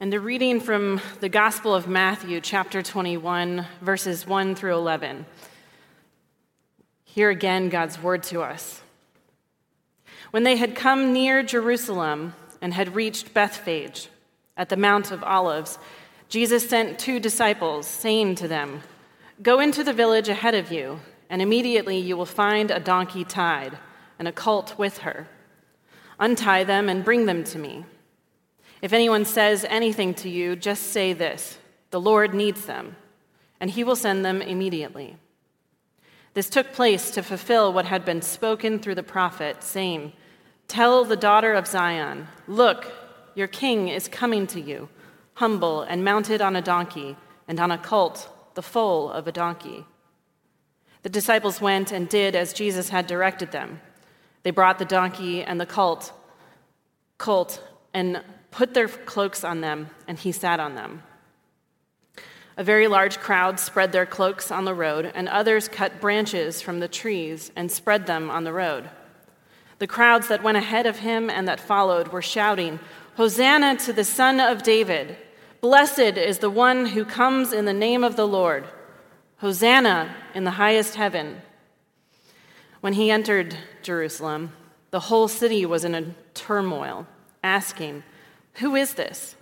And a reading from the Gospel of Matthew, chapter 21, verses 1 through 11. Hear again God's word to us. When they had come near Jerusalem and had reached Bethphage at the Mount of Olives, Jesus sent two disciples, saying to them, Go into the village ahead of you, and immediately you will find a donkey tied and a colt with her. Untie them and bring them to me. If anyone says anything to you, just say this The Lord needs them, and he will send them immediately. This took place to fulfill what had been spoken through the prophet, saying, Tell the daughter of Zion, Look, your king is coming to you, humble and mounted on a donkey, and on a colt, the foal of a donkey. The disciples went and did as Jesus had directed them. They brought the donkey and the colt, colt and put their cloaks on them, and he sat on them. A very large crowd spread their cloaks on the road, and others cut branches from the trees and spread them on the road. The crowds that went ahead of him and that followed were shouting, Hosanna to the Son of David! Blessed is the one who comes in the name of the Lord! Hosanna in the highest heaven! When he entered Jerusalem, the whole city was in a turmoil, asking, Who is this?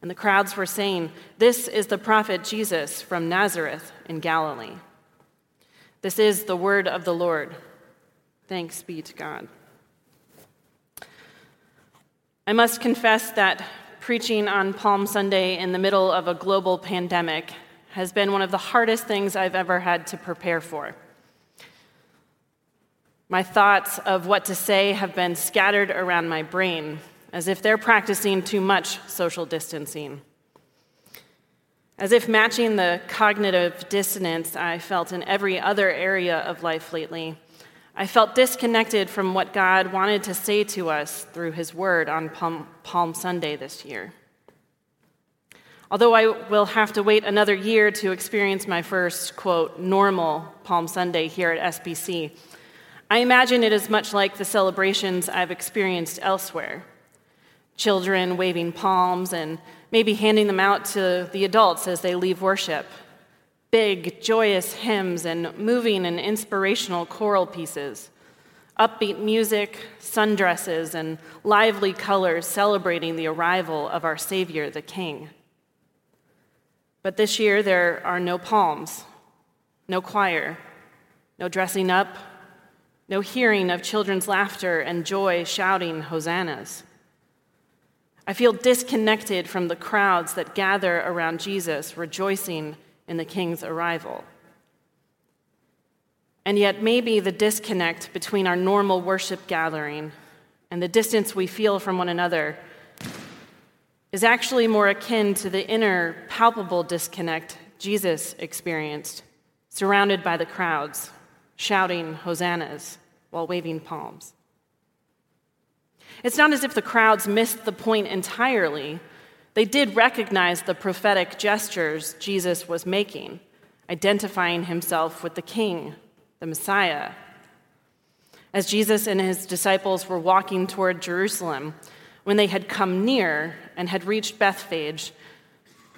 And the crowds were saying, This is the prophet Jesus from Nazareth in Galilee. This is the word of the Lord. Thanks be to God. I must confess that preaching on Palm Sunday in the middle of a global pandemic has been one of the hardest things I've ever had to prepare for. My thoughts of what to say have been scattered around my brain, as if they're practicing too much social distancing. As if matching the cognitive dissonance I felt in every other area of life lately, I felt disconnected from what God wanted to say to us through His Word on Palm, Palm, Sunday this year. Although I will have to wait another year to experience my first, quote, normal Palm Sunday here at SBC, I imagine it is much like the celebrations I've experienced elsewhere children waving palms and maybe handing them out to the adults as they leave worship, big, joyous hymns and moving and inspirational choral pieces, upbeat music, sundresses, and lively colors celebrating the arrival of our Savior, the King. But this year, there are no palms, no choir, no dressing up, no hearing of children's laughter and joy shouting hosannas. I feel disconnected from the crowds that gather around Jesus, rejoicing in the King's arrival. And yet, maybe the disconnect between our normal worship gathering and the distance we feel from one another is actually more akin to the inner, palpable disconnect Jesus experienced, surrounded by the crowds, shouting hosannas while waving palms. It's not as if the crowds missed the point entirely. They did recognize the prophetic gestures Jesus was making, identifying himself with the king, the Messiah. As Jesus and his disciples were walking toward Jerusalem, when they had come near and had reached Bethphage,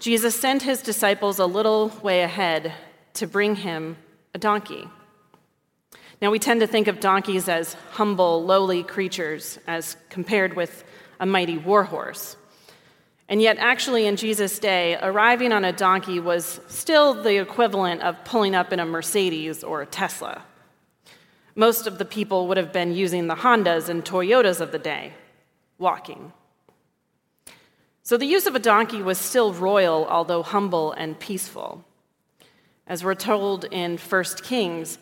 Jesus sent his disciples a little way ahead to bring him a donkey. Now, we tend to think of donkeys as humble, lowly creatures as compared with a mighty war horse. And yet, actually, in Jesus' day, arriving on a donkey was still the equivalent of pulling up in a Mercedes or a Tesla. Most of the people would have been using the Hondas and Toyotas of the day, walking. So the use of a donkey was still royal, although humble and peaceful. As we're told in 1 Kings,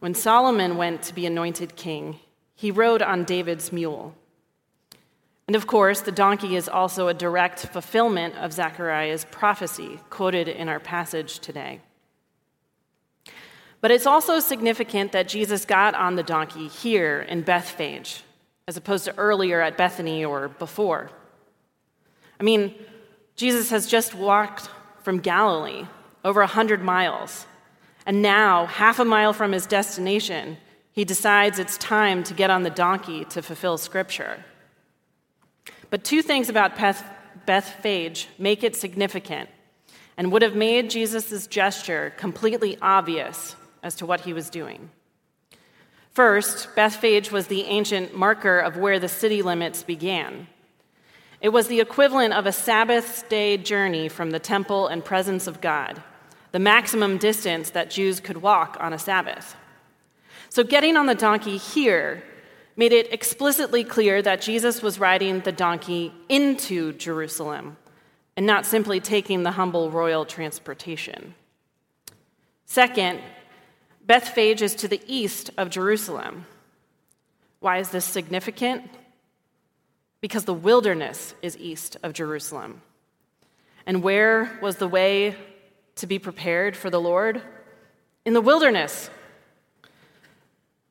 when Solomon went to be anointed king, he rode on David's mule. And of course, the donkey is also a direct fulfillment of Zechariah's prophecy quoted in our passage today. But it's also significant that Jesus got on the donkey here in Bethphage, as opposed to earlier at Bethany or before. I mean, Jesus has just walked from Galilee over 100 miles and now, half a mile from his destination, he decides it's time to get on the donkey to fulfill scripture. But two things about Bethphage make it significant and would have made Jesus' gesture completely obvious as to what he was doing. First, Bethphage was the ancient marker of where the city limits began. It was the equivalent of a Sabbath day journey from the temple and presence of God, the maximum distance that Jews could walk on a Sabbath. So, getting on the donkey here made it explicitly clear that Jesus was riding the donkey into Jerusalem and not simply taking the humble royal transportation. Second, Bethphage is to the east of Jerusalem. Why is this significant? Because the wilderness is east of Jerusalem. And where was the way to be prepared for the Lord? In the wilderness.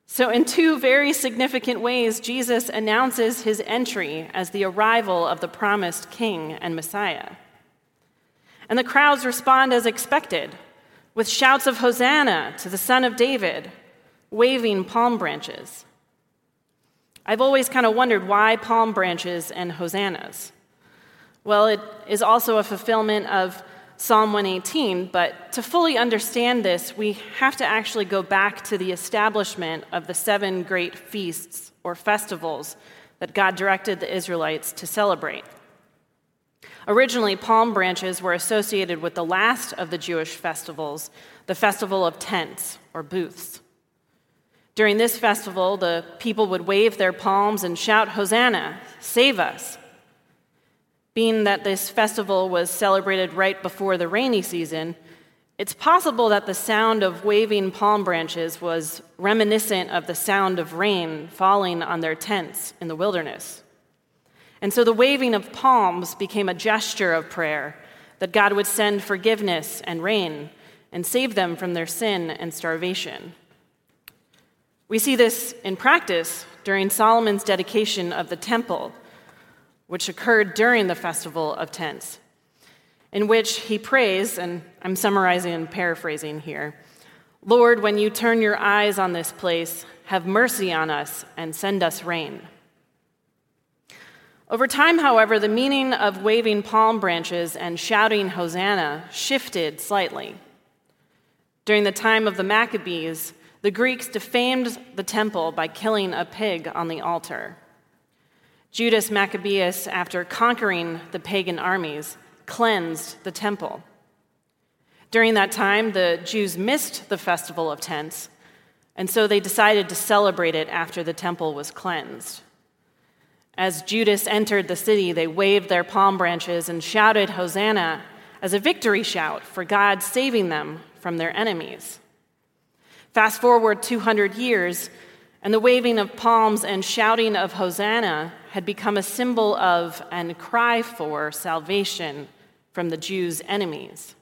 So, in two very significant ways, Jesus announces his entry as the arrival of the promised king and Messiah. And the crowds respond as expected with shouts of Hosanna to the Son of David, waving palm branches. I've always kind of wondered why palm branches and hosannas. Well, it is also a fulfillment of Psalm 118, but to fully understand this, we have to actually go back to the establishment of the seven great feasts or festivals that God directed the Israelites to celebrate. Originally, palm branches were associated with the last of the Jewish festivals, the festival of tents or booths. During this festival, the people would wave their palms and shout, Hosanna, save us. Being that this festival was celebrated right before the rainy season, it's possible that the sound of waving palm branches was reminiscent of the sound of rain falling on their tents in the wilderness. And so the waving of palms became a gesture of prayer that God would send forgiveness and rain and save them from their sin and starvation. We see this in practice during Solomon's dedication of the temple, which occurred during the Festival of Tents, in which he prays, and I'm summarizing and paraphrasing here Lord, when you turn your eyes on this place, have mercy on us and send us rain. Over time, however, the meaning of waving palm branches and shouting Hosanna shifted slightly. During the time of the Maccabees, the Greeks defamed the temple by killing a pig on the altar. Judas Maccabeus, after conquering the pagan armies, cleansed the temple. During that time, the Jews missed the Festival of Tents, and so they decided to celebrate it after the temple was cleansed. As Judas entered the city, they waved their palm branches and shouted Hosanna as a victory shout for God saving them from their enemies. Fast forward 200 years, and the waving of palms and shouting of Hosanna had become a symbol of and cry for salvation from the Jews' enemies,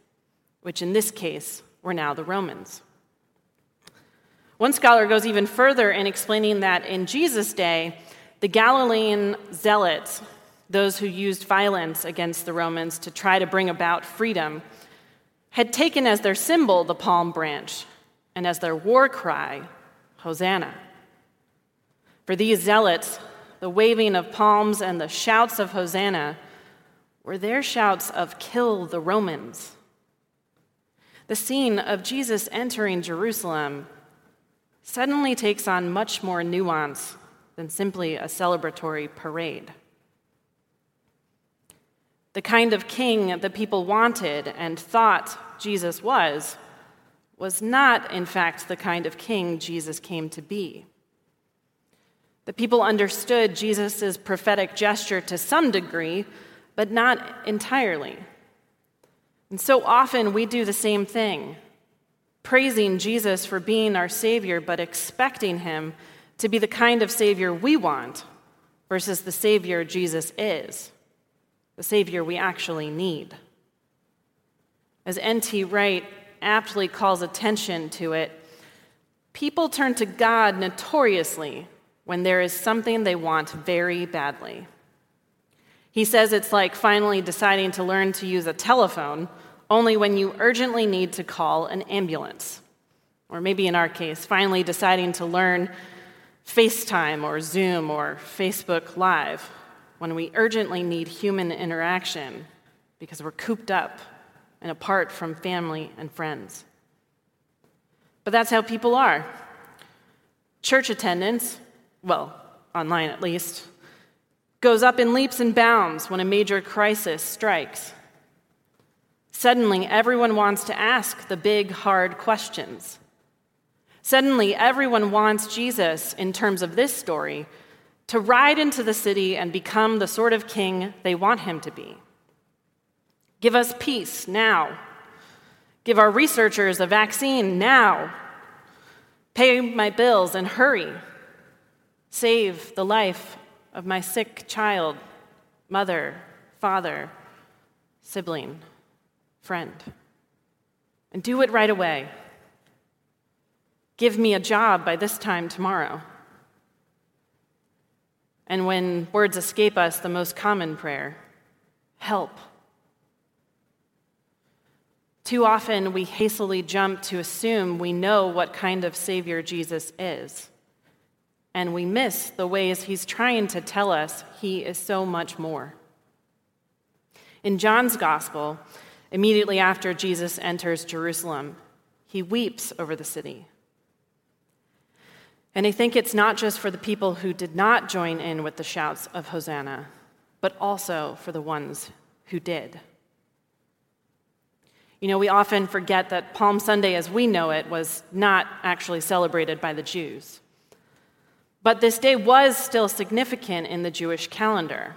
which in this case were now the Romans. One scholar goes even further in explaining that in Jesus' day, the Galilean zealots, those who used violence against the Romans to try to bring about freedom, had taken as their symbol the palm branch and as their war cry, Hosanna. For these zealots, the waving of palms and the shouts of Hosanna were their shouts of kill the Romans. The scene of Jesus entering Jerusalem suddenly takes on much more nuance than simply a celebratory parade. The kind of king the people wanted and thought Jesus was, was not, in fact, the kind of king Jesus came to be. The people understood Jesus' prophetic gesture to some degree, but not entirely. And so often we do the same thing, praising Jesus for being our Savior, but expecting Him to be the kind of Savior we want versus the Savior Jesus is, the Savior we actually need. As N.T. Wright aptly calls attention to it, people turn to God notoriously when there is something they want very badly. He says it's like finally deciding to learn to use a telephone only when you urgently need to call an ambulance. Or maybe in our case, finally deciding to learn FaceTime or Zoom or Facebook Live when we urgently need human interaction because we're cooped up and apart from family and friends. But that's how people are. Church attendance, well, online at least, goes up in leaps and bounds when a major crisis strikes. Suddenly, everyone wants to ask the big, hard questions. Suddenly, everyone wants Jesus, in terms of this story, to ride into the city and become the sort of king they want him to be. Give us peace now. Give our researchers a vaccine now. Pay my bills and hurry. Save the life of my sick child, mother, father, sibling, friend. And do it right away. Give me a job by this time tomorrow. And when words escape us, the most common prayer help. Too often, we hastily jump to assume we know what kind of Savior Jesus is. And we miss the ways he's trying to tell us he is so much more. In John's Gospel, immediately after Jesus enters Jerusalem, he weeps over the city. And I think it's not just for the people who did not join in with the shouts of Hosanna, but also for the ones who did. You know, we often forget that Palm Sunday, as we know it, was not actually celebrated by the Jews. But this day was still significant in the Jewish calendar.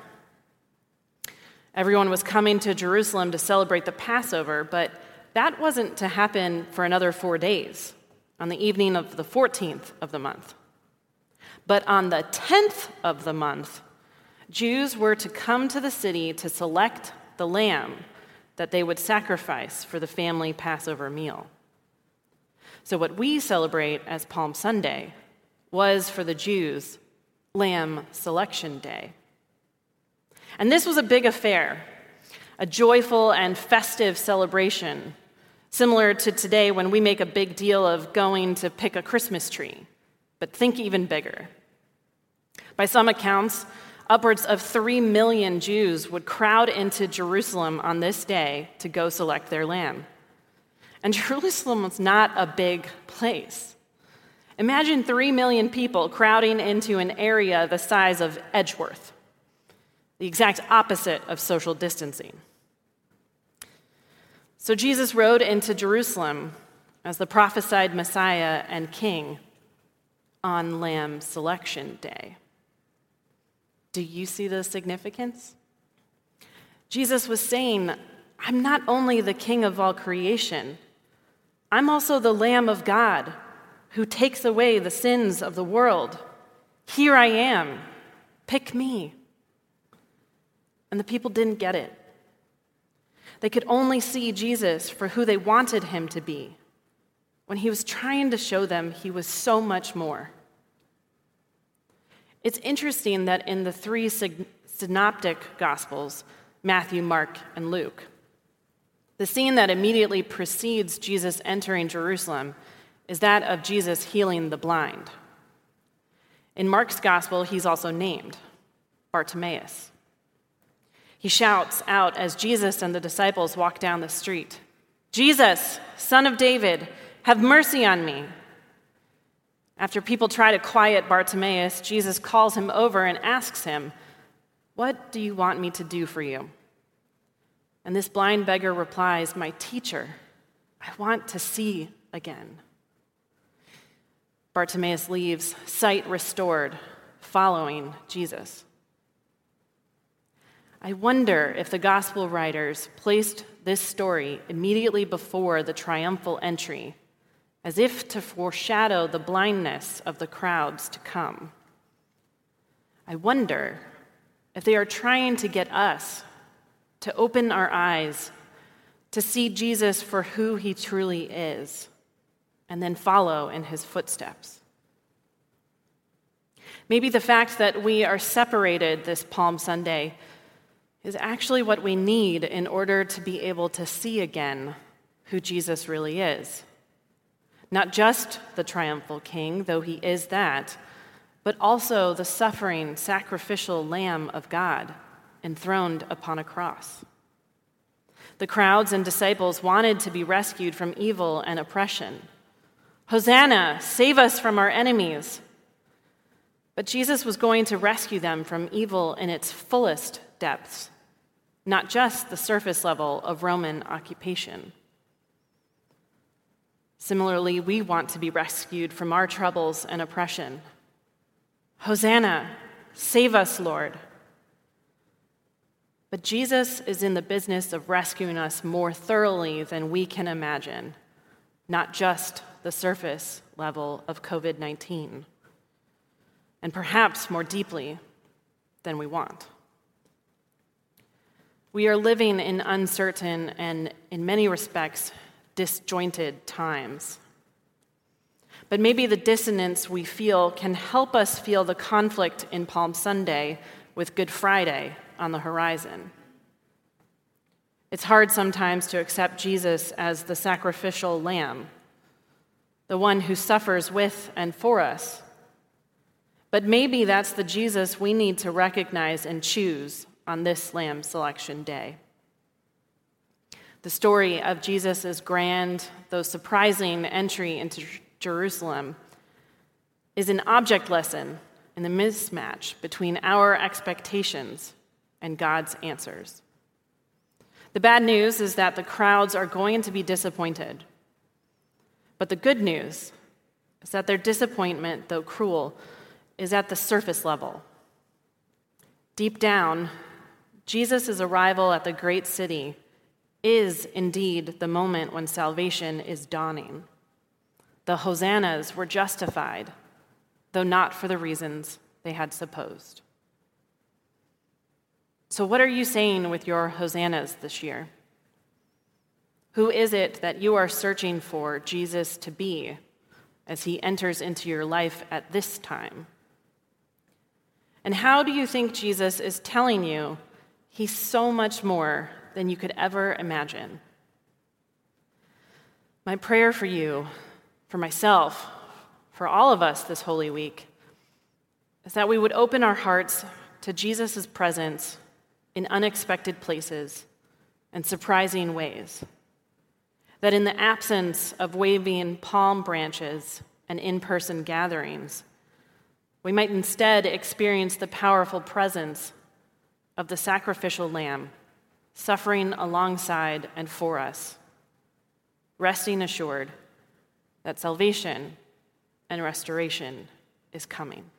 Everyone was coming to Jerusalem to celebrate the Passover, but that wasn't to happen for another four days on the evening of the 14th of the month. But on the 10th of the month, Jews were to come to the city to select the lamb that they would sacrifice for the family Passover meal. So, what we celebrate as Palm Sunday was for the Jews Lamb Selection Day. And this was a big affair, a joyful and festive celebration Similar to today when we make a big deal of going to pick a Christmas tree, but think even bigger. By some accounts, upwards of 3 million Jews would crowd into Jerusalem on this day to go select their lamb. And Jerusalem was not a big place. Imagine 3 million people crowding into an area the size of Edgeworth, the exact opposite of social distancing. So Jesus rode into Jerusalem as the prophesied Messiah and King on Lamb Selection Day. Do you see the significance? Jesus was saying, I'm not only the King of all creation, I'm also the Lamb of God who takes away the sins of the world. Here I am. Pick me. And the people didn't get it. They could only see Jesus for who they wanted him to be, when he was trying to show them he was so much more. It's interesting that in the three synoptic gospels, Matthew, Mark, and Luke, the scene that immediately precedes Jesus entering Jerusalem is that of Jesus healing the blind. In Mark's gospel, he's also named Bartimaeus. He shouts out as Jesus and the disciples walk down the street Jesus, son of David, have mercy on me. After people try to quiet Bartimaeus, Jesus calls him over and asks him, What do you want me to do for you? And this blind beggar replies, My teacher, I want to see again. Bartimaeus leaves, sight restored, following Jesus. I wonder if the gospel writers placed this story immediately before the triumphal entry, as if to foreshadow the blindness of the crowds to come. I wonder if they are trying to get us to open our eyes to see Jesus for who he truly is, and then follow in his footsteps. Maybe the fact that we are separated this Palm Sunday is actually what we need in order to be able to see again who Jesus really is. Not just the triumphal king, though he is that, but also the suffering, sacrificial Lamb of God enthroned upon a cross. The crowds and disciples wanted to be rescued from evil and oppression. Hosanna, save us from our enemies. But Jesus was going to rescue them from evil in its fullest depths, not just the surface level of Roman occupation. Similarly, we want to be rescued from our troubles and oppression. Hosanna, save us, Lord. But Jesus is in the business of rescuing us more thoroughly than we can imagine, not just the surface level of COVID 19, and perhaps more deeply than we want. We are living in uncertain and, in many respects, disjointed times. But maybe the dissonance we feel can help us feel the conflict in Palm Sunday with Good Friday on the horizon. It's hard sometimes to accept Jesus as the sacrificial lamb, the one who suffers with and for us. But maybe that's the Jesus we need to recognize and choose on this lamb selection day. The story of Jesus' grand, though surprising, entry into Jerusalem is an object lesson in the mismatch between our expectations and God's answers. The bad news is that the crowds are going to be disappointed. But the good news is that their disappointment, though cruel, is at the surface level. Deep down, Jesus' arrival at the great city is indeed the moment when salvation is dawning. The hosannas were justified, though not for the reasons they had supposed. So, what are you saying with your hosannas this year? Who is it that you are searching for Jesus to be as he enters into your life at this time? And how do you think Jesus is telling you he's so much more than you could ever imagine? My prayer for you, for myself, for all of us this Holy Week, is that we would open our hearts to Jesus' presence in unexpected places and surprising ways. That in the absence of waving palm branches and in person gatherings, we might instead experience the powerful presence of the sacrificial lamb suffering alongside and for us, resting assured that salvation and restoration is coming.